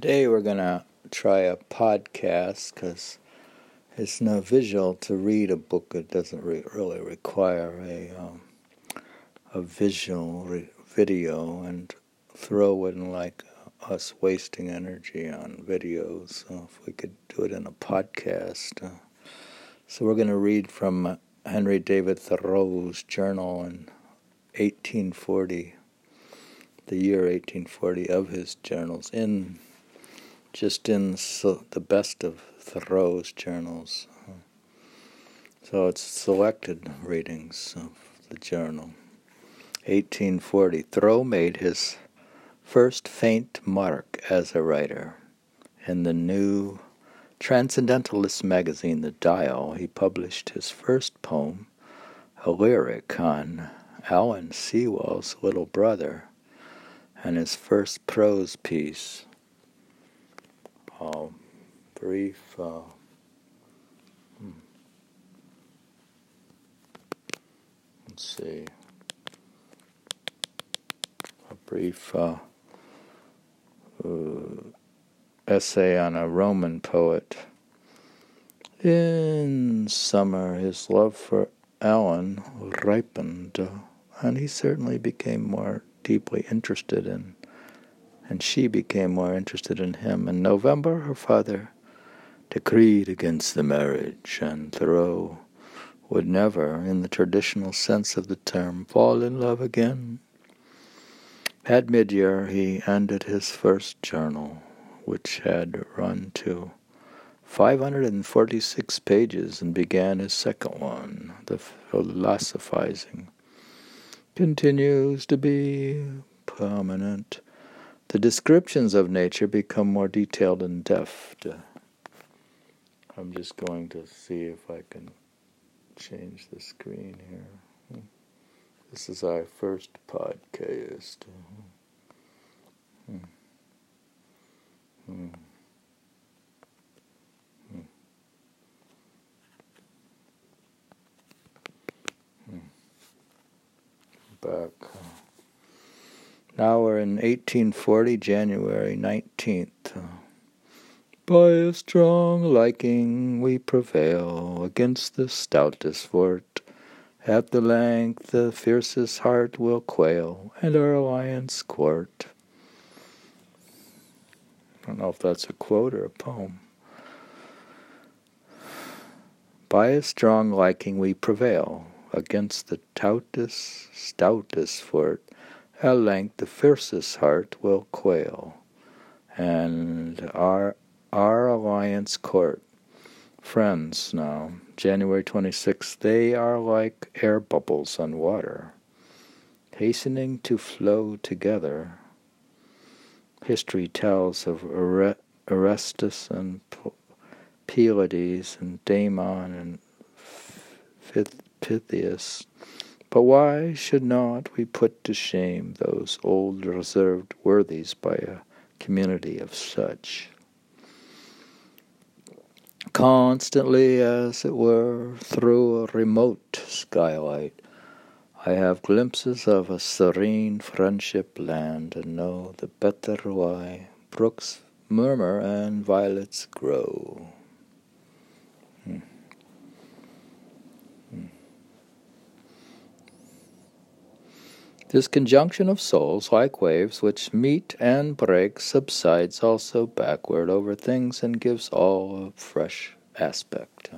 Today we're going to try a podcast because it's no visual to read a book. It doesn't re- really require a um, a visual re- video, and Thoreau wouldn't like us wasting energy on videos. So if we could do it in a podcast. Uh, so we're going to read from Henry David Thoreau's journal in 1840, the year 1840 of his journals in just in so the best of Thoreau's journals. So it's selected readings of the journal. 1840. Thoreau made his first faint mark as a writer. In the new Transcendentalist magazine, The Dial, he published his first poem, a lyric on Ellen Sewall's little brother, and his first prose piece, uh, brief. Uh, hmm. Let's see. A brief uh, uh, essay on a Roman poet. In summer, his love for Ellen ripened, and he certainly became more deeply interested in and she became more interested in him. In November, her father decreed against the marriage, and Thoreau would never, in the traditional sense of the term, fall in love again. At midyear, he ended his first journal, which had run to 546 pages, and began his second one, The Philosophizing. Continues to be prominent the descriptions of nature become more detailed and deft. I'm just going to see if I can change the screen here. This is our first podcast. Hmm. Hmm. Hmm. Back. Now we're in 1840, January 19th. By a strong liking we prevail against the stoutest fort. At the length the fiercest heart will quail, and our alliance court. I don't know if that's a quote or a poem. By a strong liking we prevail against the stoutest, stoutest fort at length the fiercest heart will quail, and our our alliance court. Friends now, January 26th, they are like air bubbles on water, hastening to flow together. History tells of Orestes and Pylades and Damon and Pythias but why should not we put to shame those old reserved worthies by a community of such? Constantly, as it were, through a remote skylight, I have glimpses of a serene friendship land, and know the better why brooks murmur and violets grow. This conjunction of souls, like waves which meet and break, subsides also backward over things and gives all a fresh aspect.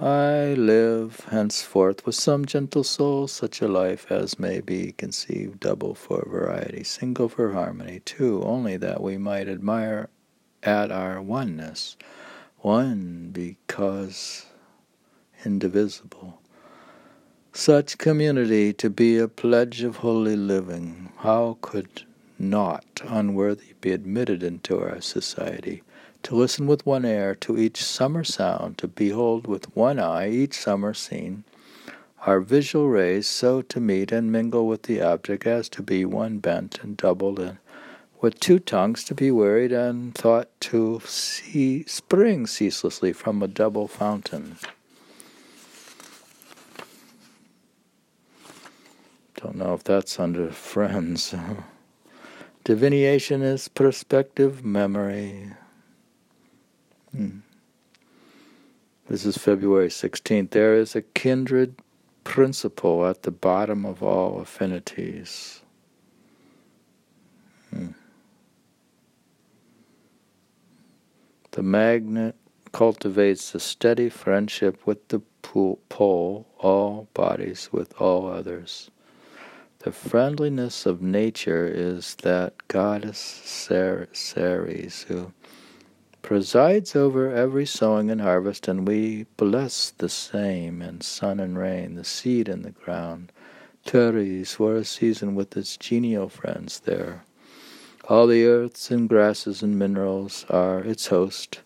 I live henceforth with some gentle soul, such a life as may be conceived, double for variety, single for harmony, two, only that we might admire at our oneness one because indivisible. Such community to be a pledge of holy living, how could not unworthy be admitted into our society? To listen with one ear to each summer sound, to behold with one eye each summer scene, our visual rays so to meet and mingle with the object as to be one bent and doubled and with two tongues to be wearied and thought to see spring ceaselessly from a double fountain. Don't know if that's under friends. Divination is prospective memory. Hmm. This is February 16th. There is a kindred principle at the bottom of all affinities. Hmm. The magnet cultivates a steady friendship with the pole, all bodies with all others. The friendliness of nature is that goddess Ceres who presides over every sowing and harvest, and we bless the same in sun and rain, the seed in the ground. Teres for a season with its genial friends there. All the earths and grasses and minerals are its host,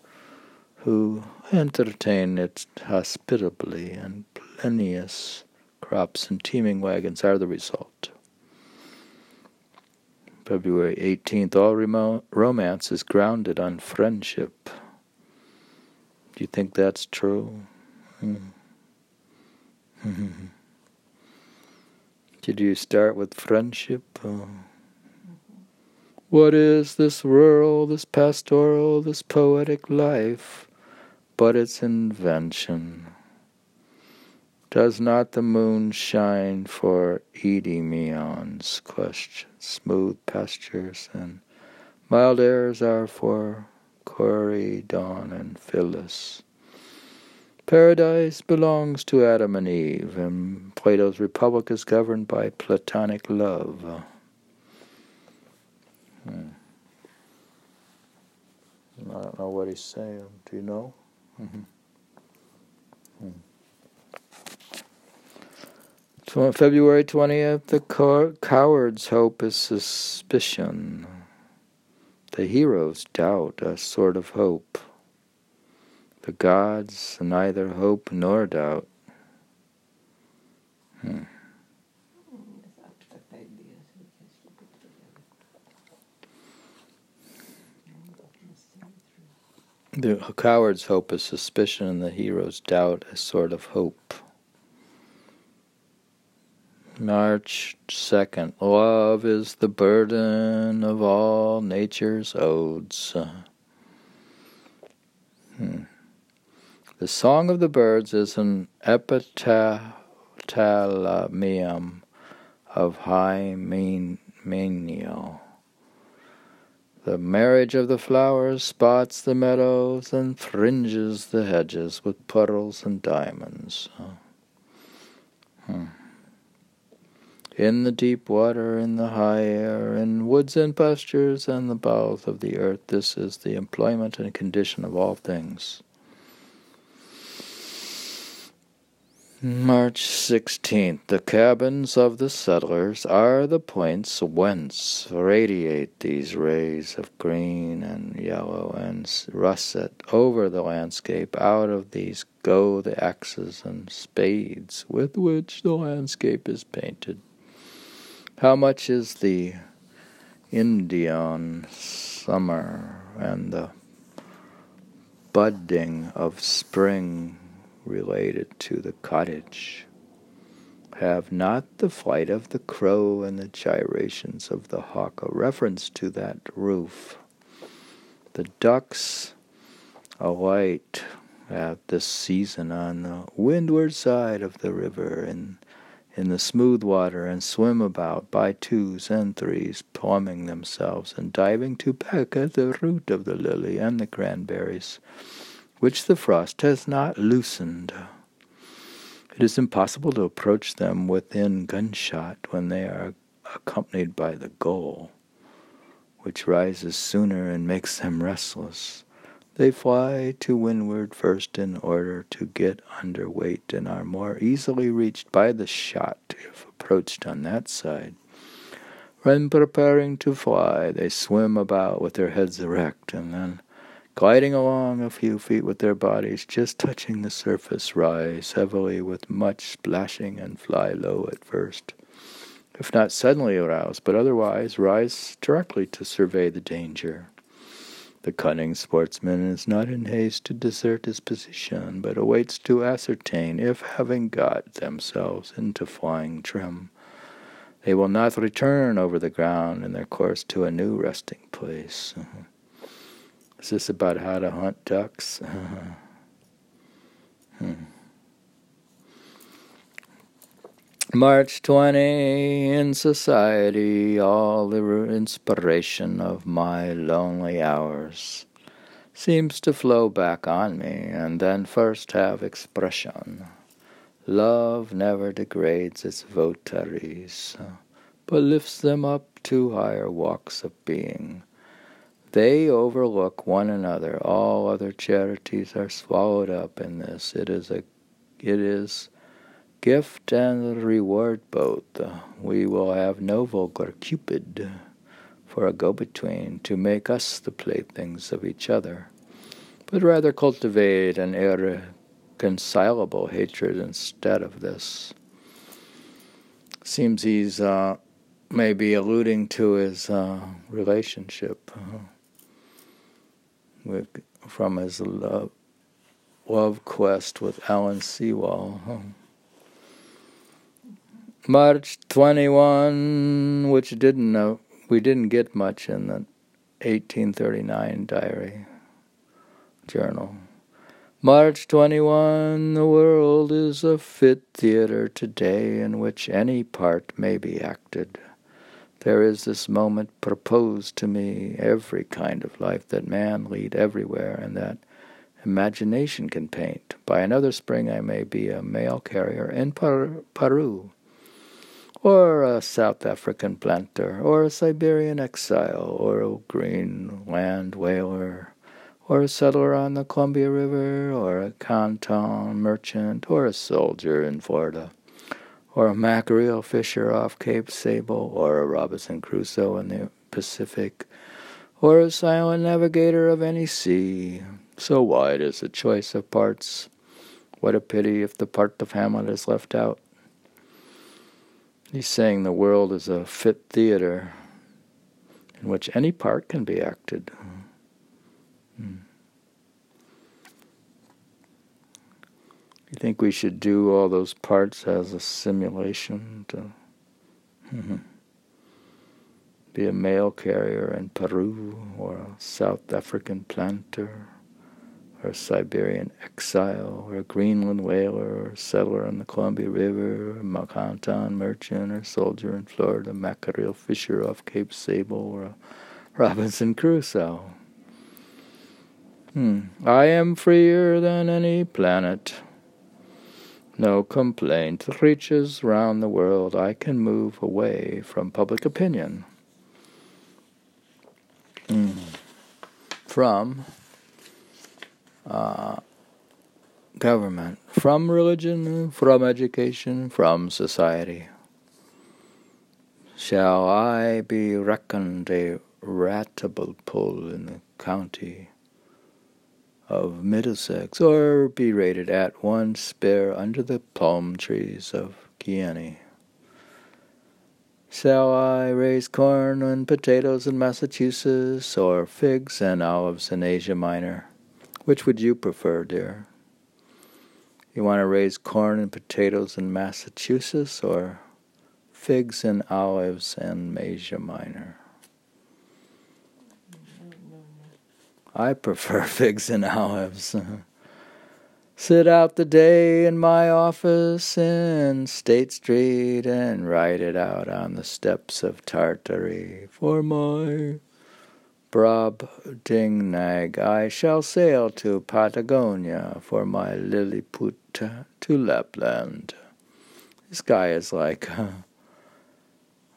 who entertain it hospitably, and plenteous crops and teeming wagons are the result. February 18th, all remo- romance is grounded on friendship. Do you think that's true? Hmm. Did you start with friendship? Oh. What is this rural, this pastoral, this poetic life but its invention? Does not the moon shine for Endymion's question? Smooth pastures and mild airs are for Corydon and Phyllis. Paradise belongs to Adam and Eve, and Plato's Republic is governed by Platonic love. Hmm. I don't know what he's saying. Do you know? Mm-hmm. Hmm. February 20th, the coward's hope is suspicion. The hero's doubt, a sort of hope. The gods, neither hope nor doubt. Hmm. The coward's hope is suspicion, and the hero's doubt, a sort of hope. March 2nd. Love is the burden of all nature's odes. Hmm. The Song of the Birds is an epithalamium of Hymenaeal. The marriage of the flowers spots the meadows and fringes the hedges with pearls and diamonds. Hmm in the deep water, in the high air, in woods and pastures, and the bowels of the earth. This is the employment and condition of all things. March 16th. The cabins of the settlers are the points whence radiate these rays of green and yellow and russet over the landscape. Out of these go the axes and spades with which the landscape is painted. How much is the Indian summer and the budding of spring related to the cottage? Have not the flight of the crow and the gyrations of the hawk a reference to that roof? The ducks alight at this season on the windward side of the river, and in the smooth water and swim about by twos and threes, pluming themselves and diving to peck at the root of the lily and the cranberries, which the frost has not loosened. It is impossible to approach them within gunshot when they are accompanied by the gull, which rises sooner and makes them restless. They fly to windward first in order to get under weight and are more easily reached by the shot if approached on that side. When preparing to fly, they swim about with their heads erect and then, gliding along a few feet with their bodies just touching the surface, rise heavily with much splashing and fly low at first. If not suddenly aroused, but otherwise rise directly to survey the danger. The cunning sportsman is not in haste to desert his position, but awaits to ascertain if, having got themselves into flying trim, They will not return over the ground in their course to a new resting place. Is this about how to hunt ducks? Uh-huh. Hmm. March 20, in society, all the inspiration of my lonely hours seems to flow back on me and then first have expression. Love never degrades its votaries, but lifts them up to higher walks of being. They overlook one another. All other charities are swallowed up in this. It is a, it is gift and reward both. We will have no vulgar Cupid for a go-between to make us the playthings of each other, but rather cultivate an irreconcilable hatred instead of this. Seems he's uh, maybe alluding to his uh, relationship uh, with, from his love, love quest with Ellen Sewall. March 21, which didn't know, we didn't get much in the 1839 diary journal. March 21, the world is a fit theater today in which any part may be acted. There is this moment proposed to me, every kind of life that man lead everywhere, and that imagination can paint. By another spring I may be a mail carrier in Peru, or a South African planter, or a Siberian exile, or a Greenland whaler or a settler on the Columbia River, or a Canton merchant, or a soldier in Florida, or a mackerel fisher off Cape Sable, or a Robinson Crusoe in the Pacific, or a silent navigator of any sea. So wide is the choice of parts. What a pity if the part of Hamlet is left out. He's saying the world is a fit theater in which any part can be acted. Hmm. You think we should do all those parts as a simulation to mm-hmm, be a mail carrier in Peru, or a South African planter, or a Siberian exile, or a Greenland whaler, or settler on the Columbia River, or a Macanton merchant, or soldier in Florida, mackerel fisher off Cape Sable, or a Robinson Crusoe? Hmm. I am freer than any planet. No complaint reaches round the world. I can move away from public opinion. Mm. From uh, government, from religion, from education, from society. Shall I be reckoned a ratable pull in the county? Of Middlesex, or be rated at one spare under the palm trees of Guinea. Shall I raise corn and potatoes in Massachusetts, or figs and olives in Asia Minor? Which would you prefer, dear? You want to raise corn and potatoes in Massachusetts, or figs and olives in Asia Minor? I prefer figs and olives. Sit out the day in my office in State Street and write it out on the steppes of Tartary for my Brobdingnag. I shall sail to Patagonia for my Lilliput to Lapland. This guy is like, uh,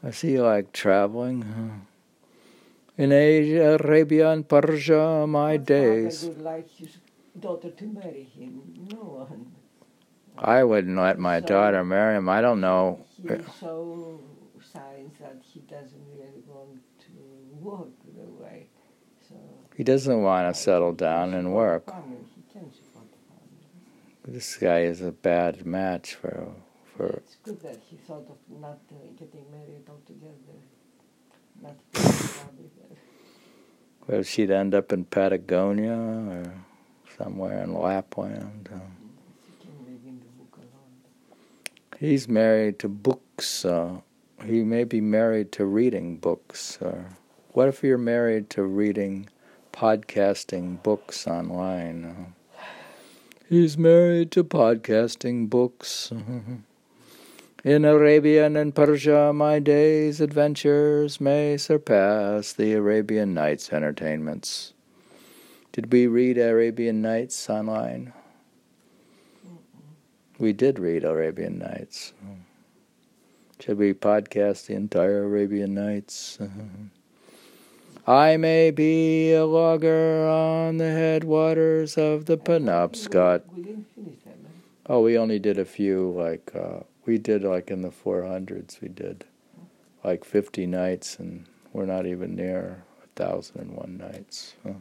is he like traveling? Uh, in Asia, Arabia, and Persia, my days. would like his daughter to marry him. No one. I wouldn't let my so, daughter marry him. I don't know. He shows signs that he doesn't really want to work the way. So he doesn't want to settle down and work. This guy is a bad match for for. It's good that he thought of not uh, getting married altogether. Not well, she'd end up in Patagonia or somewhere in Lapland. Uh. He's married to books. Uh, he may be married to reading books. Or what if you're married to reading, podcasting books online? Uh? He's married to podcasting books. Uh-huh. In Arabia and Persia, my day's adventures may surpass the Arabian Nights entertainments. Did we read Arabian Nights online? We did read Arabian Nights. Should we podcast the entire Arabian Nights? I may be a logger on the headwaters of the Penobscot. We didn't finish that, man. Oh, we only did a few, like, uh, we did like in the 400s, we did like 50 nights, and we're not even near 1,001 nights. Huh.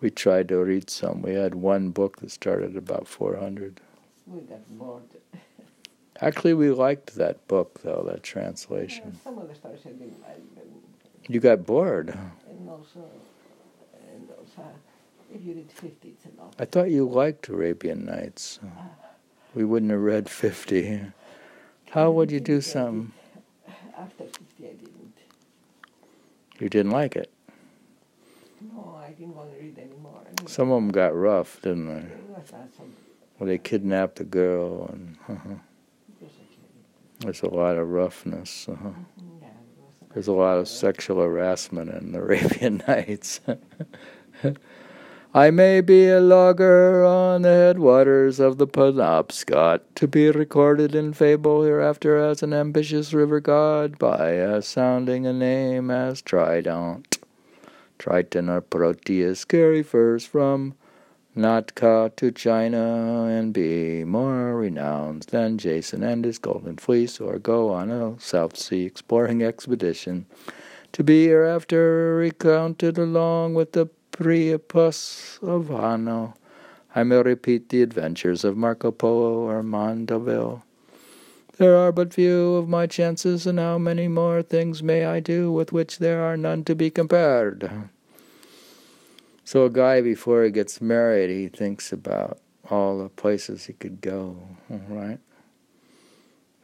We tried to read some. We had one book that started about 400. We got bored. Actually, we liked that book, though, that translation. some of the stories I didn't like. You got bored. And also, and also, if you read 50, it's lot. I thought you liked Arabian Nights. Ah. We wouldn't have read 50. How would you do something? After 50, I didn't. You didn't like it. No, I didn't want to read anymore. Some of them got rough, didn't they? it was not some, Well, they kidnapped the girl, and uh okay. there's a lot of roughness. uh it was There's a lot of sexual harassment in the Arabian Nights. I may be a logger on the headwaters of the Penobscot, to be recorded in fable hereafter as an ambitious river god by a sounding a name as Trident. Triton or Proteus carry furs from Nootka to China and be more renowned than Jason and his golden fleece, or go on a South Sea exploring expedition, to be hereafter recounted along with the Periplus of Hanno. I may repeat the adventures of Marco Polo or Mandeville. There are but few of my chances, and how many more things may I do with which there are none to be compared? So a guy before he gets married, he thinks about all the places he could go, right?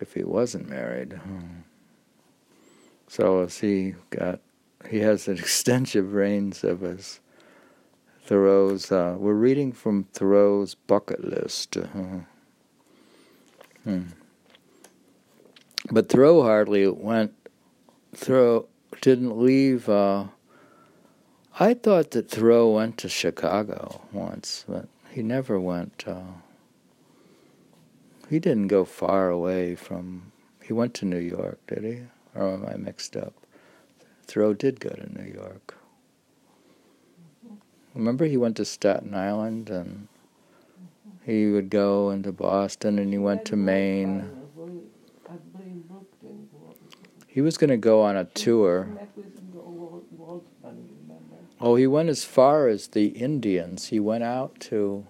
If he wasn't married. So as he got, he has an extensive range of his Thoreau's. Uh, we're reading from Thoreau's bucket list. Uh, hmm. But Thoreau hardly went. Thoreau didn't leave. Uh, I thought that Thoreau went to Chicago once, but he never went. Uh, he didn't go far away from. He went to New York, did he? Or am I mixed up? Thoreau did go to New York. Remember, he went to Staten Island, and he would go into Boston, and he went to Maine. I blame Brooklyn. He was going to go on a tour. Met with Walt- Whitman, remember? Oh, he went as far as the Indians. He went out to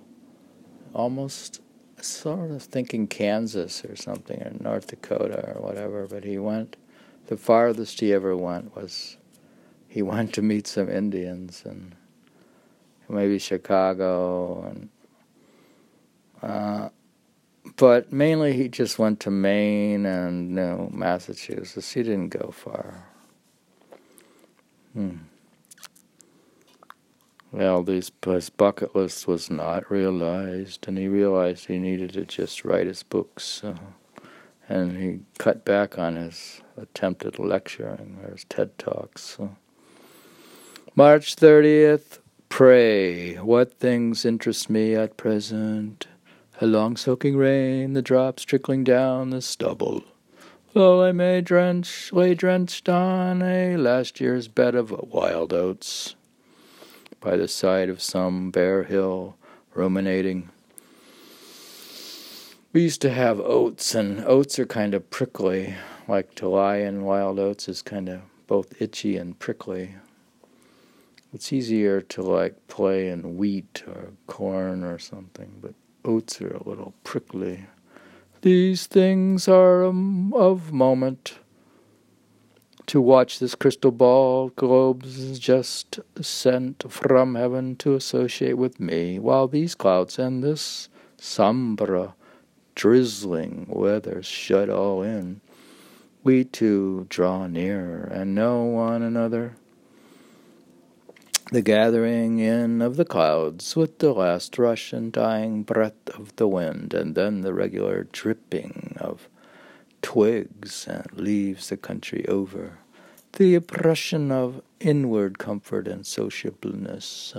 almost sort of thinking Kansas or something, or North Dakota or whatever, but he went, the farthest he ever went was he went to meet some Indians and maybe Chicago and uh, but mainly he just went to Maine and you know, Massachusetts. He didn't go far. Hmm. Well, these, his bucket list was not realized, and he realized he needed to just write his books. Uh, and he cut back on his attempt at lecturing or his TED Talks. So. March 30th, pray. What things interest me at present? A long soaking rain, the drops trickling down the stubble. Though I may drench, lay drenched on a last year's bed of wild oats by the side of some bare hill, ruminating. We used to have oats, and oats are kind of prickly. Like to lie in wild oats is kind of both itchy and prickly. It's easier to like play in wheat or corn or something, but oats are a little prickly. These things are um, of moment. To watch this crystal ball globes just sent from heaven to associate with me, while these clouds and this sombra, drizzling weather shut all in. we two draw nearer and know one another. The gathering in of the clouds with the last rush and dying breath of the wind, and then the regular dripping of twigs and leaves the country over. The oppression of inward comfort and sociableness.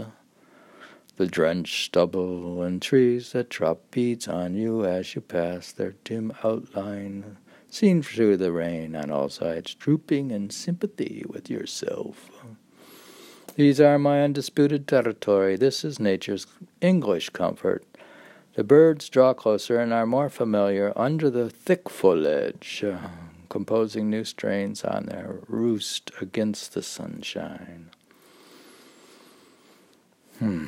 The drenched stubble and trees that drop beads on you as you pass, their dim outline seen through the rain on all sides, drooping in sympathy with yourself. These are my undisputed territory. This is nature's English comfort. The birds draw closer and are more familiar under the thick foliage, uh, composing new strains on their roost against the sunshine. Hmm.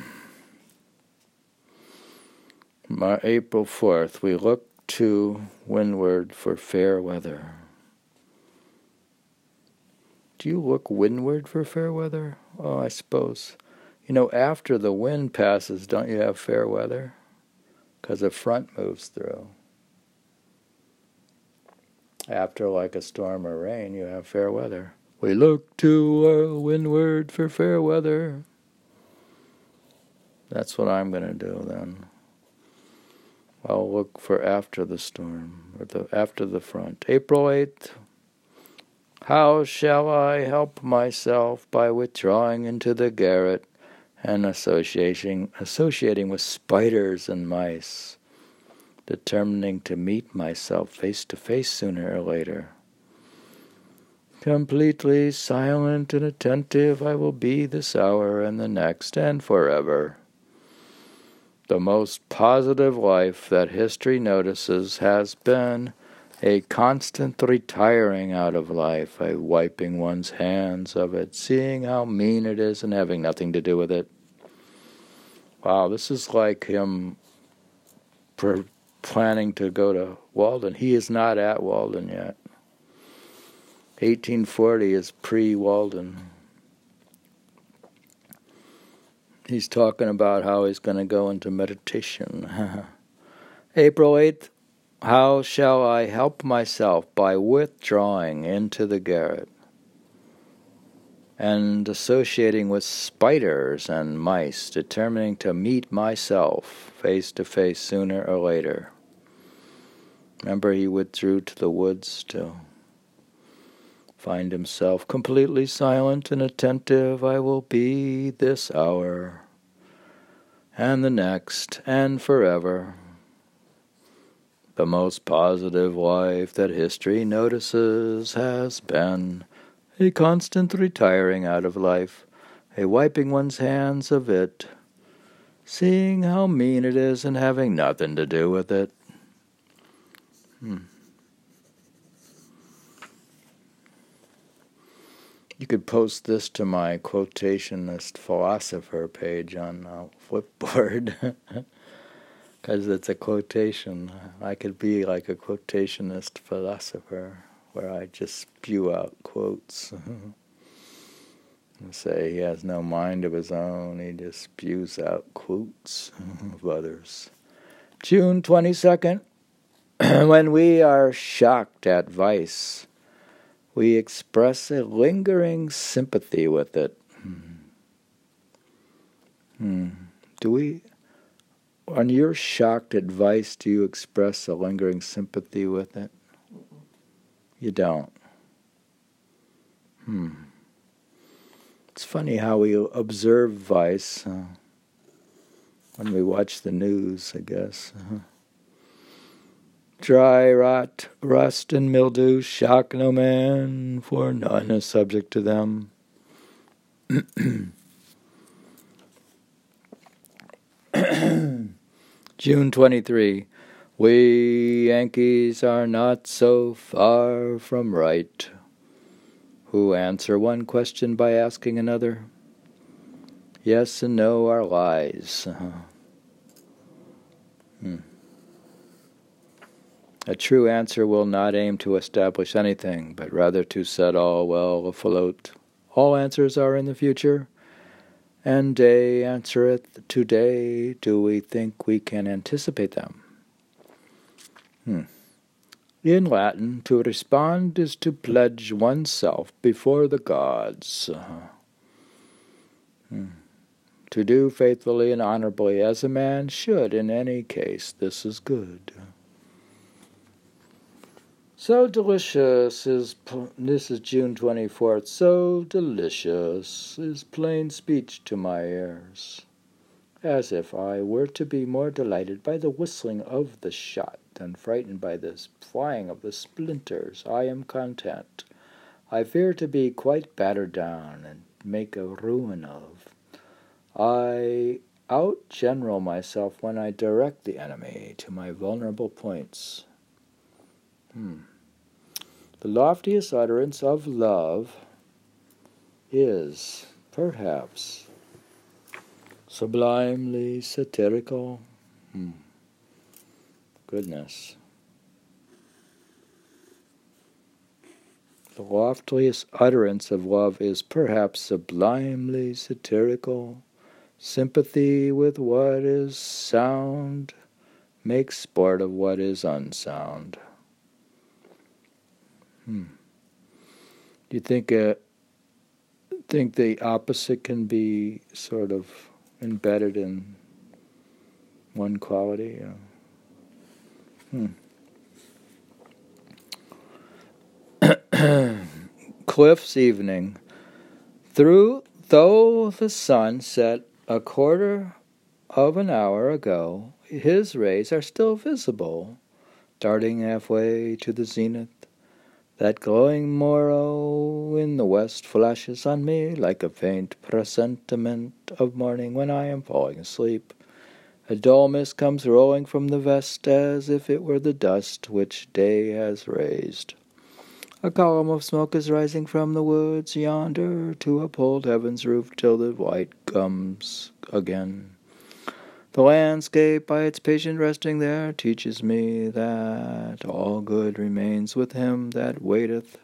My April 4th, we look to windward for fair weather. Do you look windward for fair weather? Oh, I suppose. You know, after the wind passes, don't you have fair weather? Because a front moves through. After, like a storm or rain, you have fair weather. We look to windward for fair weather. That's what I'm going to do then. I'll look for after the storm, or the after the front. April 8th. How shall I help myself by withdrawing into the garret and associating associating with spiders and mice, determining to meet myself face to face sooner or later? Completely silent and attentive I will be this hour and the next and forever. The most positive life that history notices has been a constant retiring out of life, a wiping one's hands of it, seeing how mean it is and having nothing to do with it. Wow, this is like him planning to go to Walden. He is not at Walden yet. 1840 is pre Walden. he's talking about how he's going to go into meditation. April 8th, how shall I help myself by withdrawing into the garret and associating with spiders and mice, determining to meet myself face to face sooner or later? Remember, he withdrew to the woods to find himself completely silent and attentive. I will be this hour and the next, and forever. The most positive life that history notices has been a constant retiring out of life, a wiping one's hands of it, seeing how mean it is and having nothing to do with it. Hmm. You could post this to my quotationist philosopher page on uh, Flipboard because it's a quotation. I could be like a quotationist philosopher where I just spew out quotes. and say he has no mind of his own, he just spews out quotes of others. June 22nd, when we are shocked at vice we express a lingering sympathy with it. Hmm. Hmm. Do we, on your shocked advice, do you express a lingering sympathy with it? You don't. Hmm. It's funny how we observe vice uh, when we watch the news, I guess. Uh-huh. Dry rot, rust, and mildew shock no man, for none is subject to them. June 23. We Yankees are not so far from right. Who answer one question by asking another? Yes and no are lies. Hmm. A true answer will not aim to establish anything, but rather to set all well afloat. All answers are in the future, and day answereth today. Do we think we can anticipate them? Hmm. In Latin, to respond is to pledge oneself before the gods. Uh-huh. Hmm. To do faithfully and honorably as a man should in any case, this is good. So delicious is, this is June 24th, so delicious is plain speech to my ears, as if I were to be more delighted by the whistling of the shot than frightened by the flying of the splinters. I am content. I fear to be quite battered down and make a ruin of. I outgeneral myself when I direct the enemy to my vulnerable points. Hmm. The loftiest utterance of love is, perhaps, sublimely satirical. Hmm. Goodness. The loftiest utterance of love is perhaps sublimely satirical. Sympathy with what is sound makes sport of what is unsound. Hmm. Do you think uh, think the opposite can be sort of embedded in one quality? Hmm. Cliff's evening. Through though the sun set a quarter of an hour ago, his rays are still visible, darting halfway to the zenith that glowing morrow in the west flashes on me like a faint presentiment of morning when I am falling asleep. A dull mist comes rolling from the west as if it were the dust which day has raised. A column of smoke is rising from the woods yonder to uphold heaven's roof till the light comes again. The landscape, by its patient resting there, teaches me that all good remains with him that waiteth,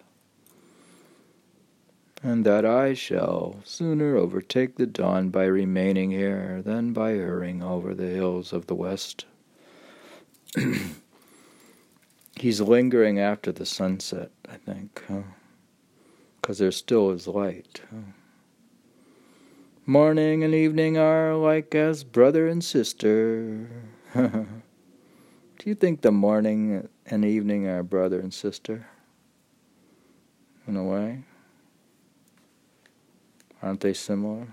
and that I shall sooner overtake the dawn by remaining here than by hurrying over the hills of the west. He's lingering after the sunset, I think, because huh? there still is light. Huh? Morning and evening are like as brother and sister. Do you think the morning and evening are brother and sister? In a way? Aren't they similar?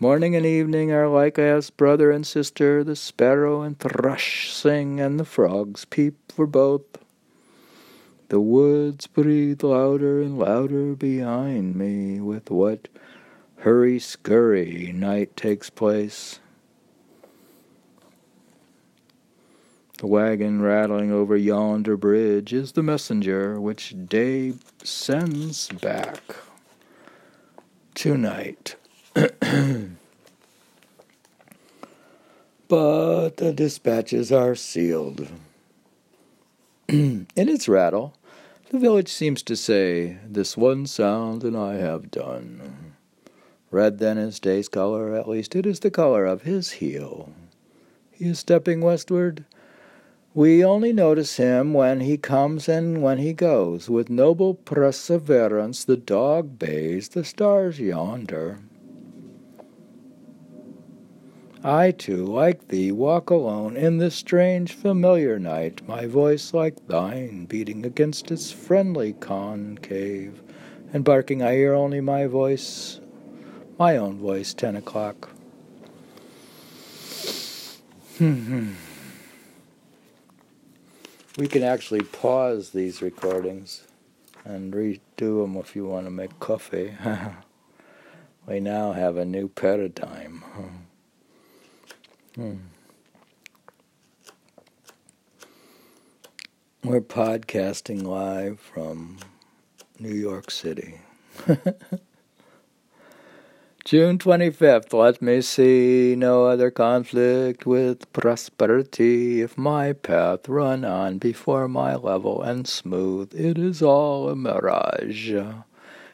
Morning and evening are like as brother and sister. The sparrow and thrush sing, and the frogs peep for both. The woods breathe louder and louder behind me with what hurry scurry night takes place. The wagon rattling over yonder bridge is the messenger which day sends back to night. but the dispatches are sealed. In its rattle, the village seems to say, This one sound and I have done. Red then is day's color, at least it is the color of his heel. He is stepping westward. We only notice him when he comes and when he goes. With noble perseverance the dog bays the stars yonder. I too, like thee, walk alone in this strange familiar night, my voice like thine beating against its friendly concave, and barking I hear only my voice, my own voice, ten o'clock. Hmm, hmm. we can actually pause these recordings and redo them if you want to make coffee. we now have a new paradigm. Hmm. We're podcasting live from New York City. June 25th, let me see no other conflict with prosperity. If my path run on before my level and smooth, it is all a mirage.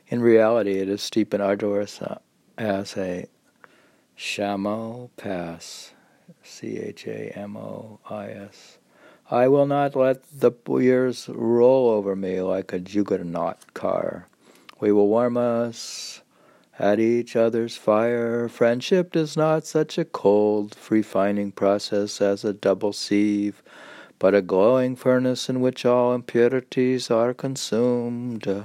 In reality, it is steep and arduous as a chamois pass C H A M O I S. I will not let the years roll over me like a juggernaut car. We will warm us at each other's fire. Friendship is not such a cold, refining process as a double sieve, but a glowing furnace in which all impurities are consumed.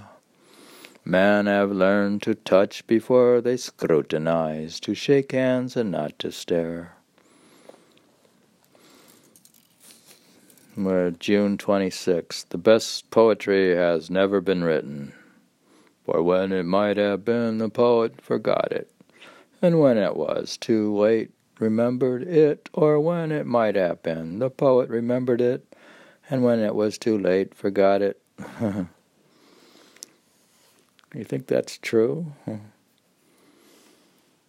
Men have learned to touch before they scrutinize, to shake hands and not to stare. We're June 26th. The best poetry has never been written. For when it might have been, the poet forgot it. And when it was too late, remembered it. Or when it might have been, the poet remembered it. And when it was too late, forgot it. you think that's true?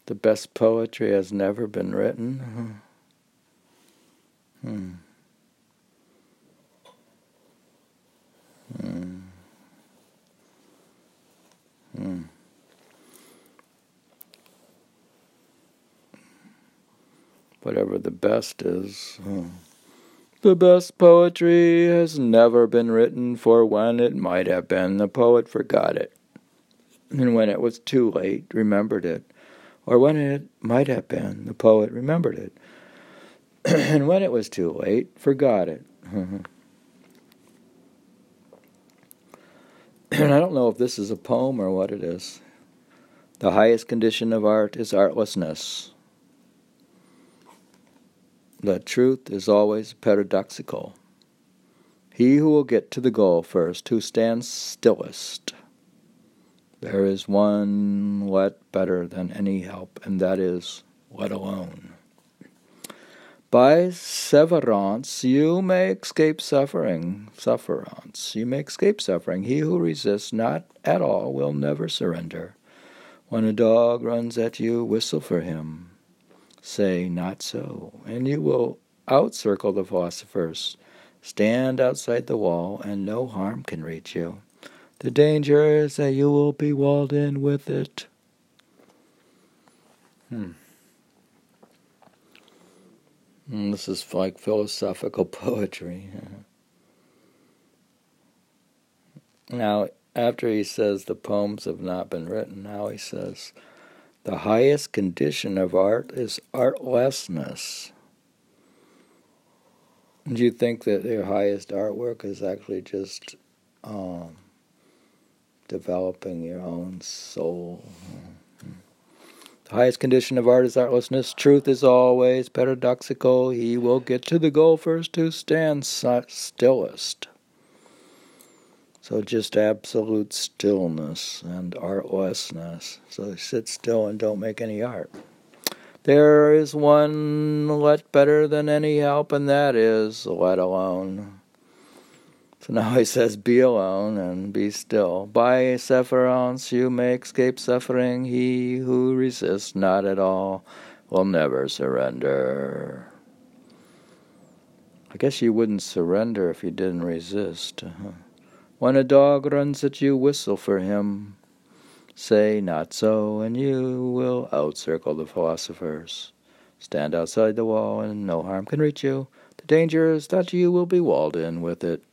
The best poetry has never been written? Hmm. Whatever the best is. The best poetry has never been written, for when it might have been, the poet forgot it. And when it was too late, remembered it. Or when it might have been, the poet remembered it. and when it was too late, forgot it. and I don't know if this is a poem or what it is. The highest condition of art is artlessness. The truth is always paradoxical. He who will get to the goal first, who stands stillest. There is one let better than any help, and that is let alone. By severance you may escape suffering. Sufferance. You may escape suffering. He who resists not at all will never surrender. When a dog runs at you, whistle for him. Say, not so, and you will outcircle the philosophers. Stand outside the wall, and no harm can reach you. The danger is that you will be walled in with it. Hmm. And mm, this is like philosophical poetry. now, after he says the poems have not been written, now he says the highest condition of art is artlessness. Do you think that your highest artwork is actually just um, developing your own soul? Highest condition of art is artlessness. Truth is always paradoxical. He will get to the goal first who stands stillest. So just absolute stillness and artlessness. So sit still and don't make any art. There is one let better than any help, and that is let alone. So now he says, Be alone and be still. By sufferance you may escape suffering. He who resists not at all will never surrender. I guess you wouldn't surrender if you didn't resist. When a dog runs at you, whistle for him. Say, Not so, and you will outcircle the philosophers. Stand outside the wall, and no harm can reach you. The danger is that you will be walled in with it.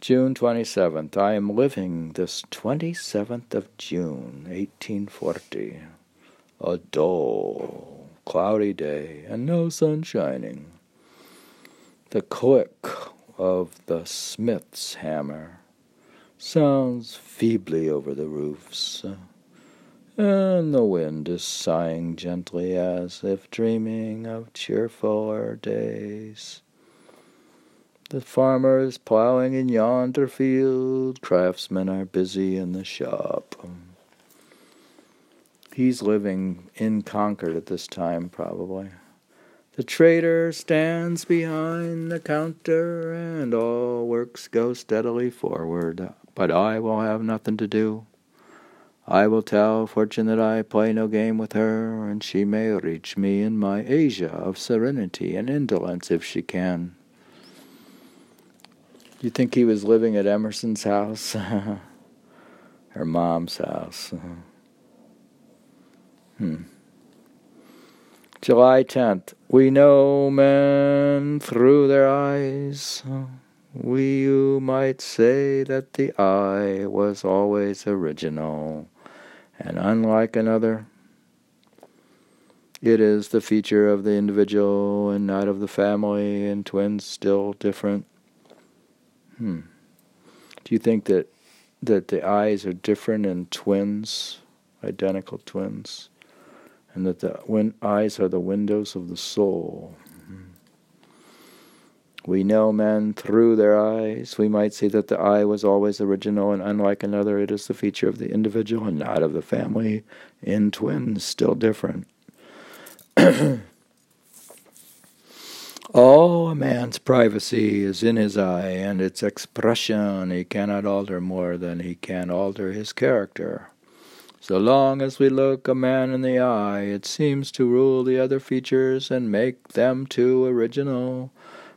June 27th. I am living this 27th of June, 1840. A dull, cloudy day, and no sun shining. The click of the smith's hammer sounds feebly over the roofs, and the wind is sighing gently as if dreaming of cheerfuller days. The farmer is plowing in yonder field. Craftsmen are busy in the shop. He's living in Concord at this time, probably. The trader stands behind the counter, and all works go steadily forward. But I will have nothing to do. I will tell Fortune that I play no game with her, and she may reach me in my Asia of serenity and indolence if she can. Do you think he was living at Emerson's house? Her mom's house. hmm. July 10th. We know men through their eyes. We you might say that the eye was always original and unlike another. It is the feature of the individual and not of the family, and twins still different. Hmm. Do you think that that the eyes are different in twins, identical twins, and that the win- eyes are the windows of the soul? Hmm. We know men through their eyes. We might say that the eye was always original and unlike another. It is the feature of the individual and not of the family. In twins, still different. All a man's privacy is in his eye, and its expression he cannot alter more than he can alter his character. So long as we look a man in the eye, it seems to rule the other features and make them too original.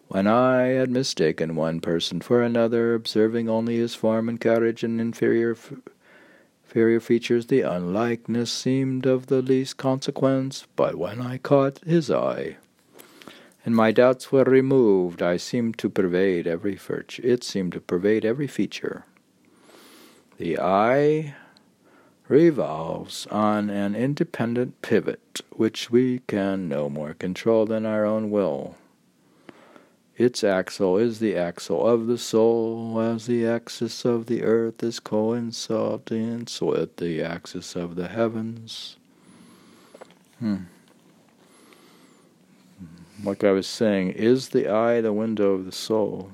When I had mistaken one person for another, observing only his form and carriage and inferior inferior features, the unlikeness seemed of the least consequence, but when I caught his eye, and my doubts were removed, I seemed to pervade every virtue. It seemed to pervade every feature. The eye revolves on an independent pivot, which we can no more control than our own will. Its axle is the axle of the soul, as the axis of the earth is coincident with the axis of the heavens. Hmm. Like I was saying, is the eye the window of the soul?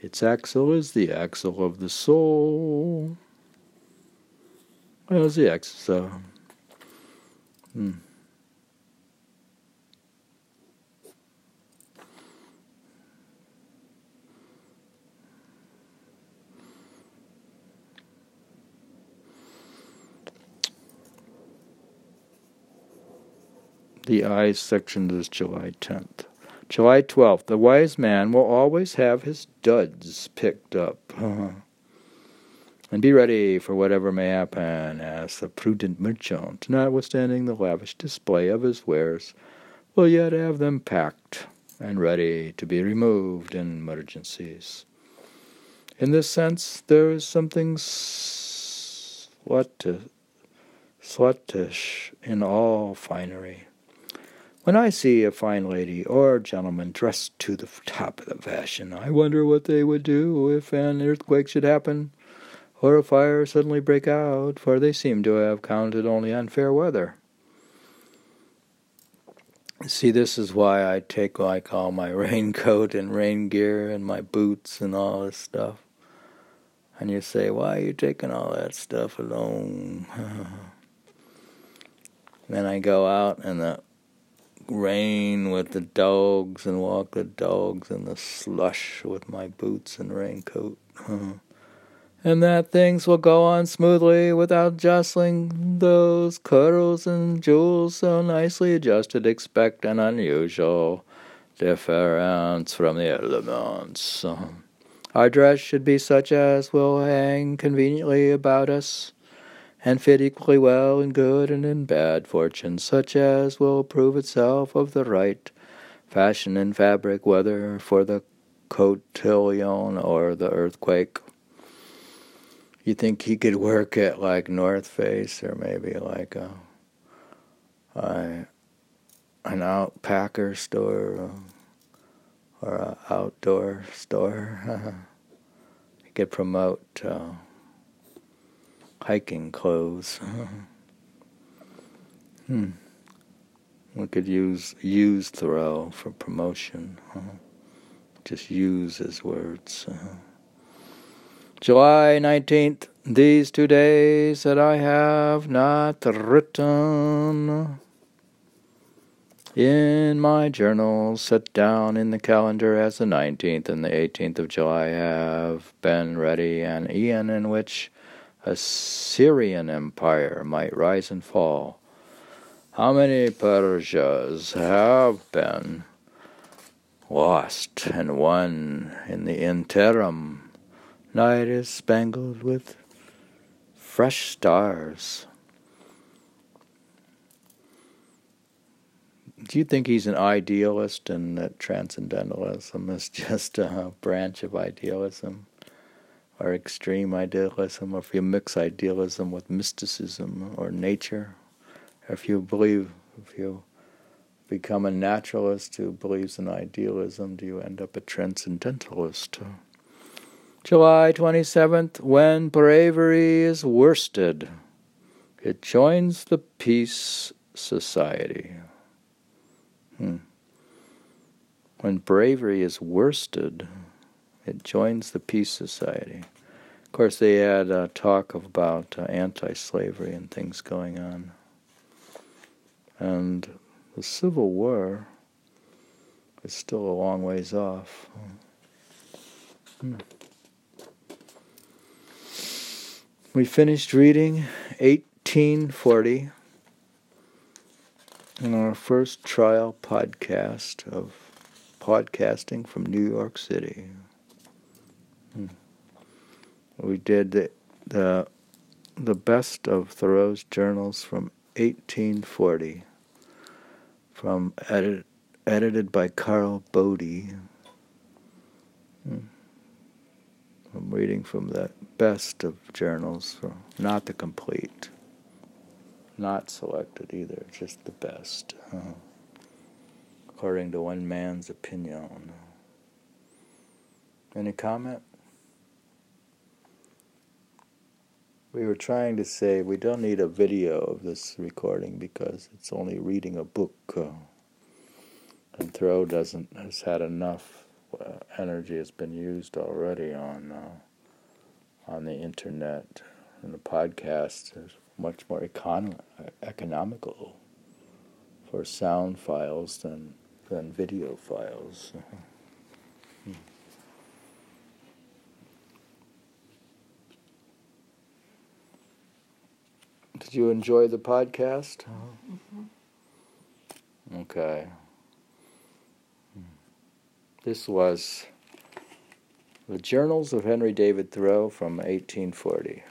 Its axle is the axle of the soul. Well, it's the axle, of. Hmm. The eyes section is July 10th. July 12th. The wise man will always have his duds picked up. and be ready for whatever may happen, as the prudent merchant, notwithstanding the lavish display of his wares, will yet have them packed and ready to be removed in emergencies. In this sense, there is something sluttish in all finery. When I see a fine lady or gentleman dressed to the top of the fashion, I wonder what they would do if an earthquake should happen, or a fire suddenly break out, for they seem to have counted only on fair weather. See, this is why I take like all my raincoat and rain gear and my boots and all this stuff. And you say, why are you taking all that stuff alone? then I go out and the rain with the dogs and walk the dogs in the slush with my boots and raincoat. and that things will go on smoothly without jostling those curls and jewels so nicely adjusted. Expect an unusual difference from the elements. Our dress should be such as will hang conveniently about us and fit equally well in good and in bad fortune, such as will prove itself of the right fashion and fabric, whether for the cotillion or the earthquake. You think he could work at like North Face or maybe like a, a an outpacker store or an outdoor store. he could promote. Uh, hiking clothes. hmm. We could use use Thoreau for promotion. Just use his words. July 19th, these two days that I have not written in my journal set down in the calendar as the 19th and the 18th of July have been ready, an eon in which Assyrian Empire might rise and fall. How many Persias have been lost and won in the interim? Night is spangled with fresh stars. do you think he's an idealist and that transcendentalism is just a branch of idealism or extreme idealism, or if you mix idealism with mysticism or nature, or if you believe, if you become a naturalist who believes in idealism, do you end up a transcendentalist? July 27th, when bravery is worsted, it joins the peace society. Hmm. When bravery is worsted, it joins the peace society. Of course, they had uh, talk about uh, anti-slavery and things going on, and the Civil War is still a long ways off. Hmm. We finished reading 1840 in our first trial podcast of podcasting from New York City. Hmm. We did the, the, the best of Thoreau's journals from 1840, from edit, edited by Carl Bode. Hmm. I'm reading from the best of journals, not the complete, not selected either, just the best, according to one man's opinion. Any comment? We were trying to say we don't need a video of this recording because it's only reading a book, uh, and Thoreau doesn't has had enough uh, energy has been used already on uh, on the internet and the podcast is much more econ- economical for sound files than than video files. Did you enjoy the podcast? Mm-hmm. Okay. This was the Journals of Henry David Thoreau from 1840.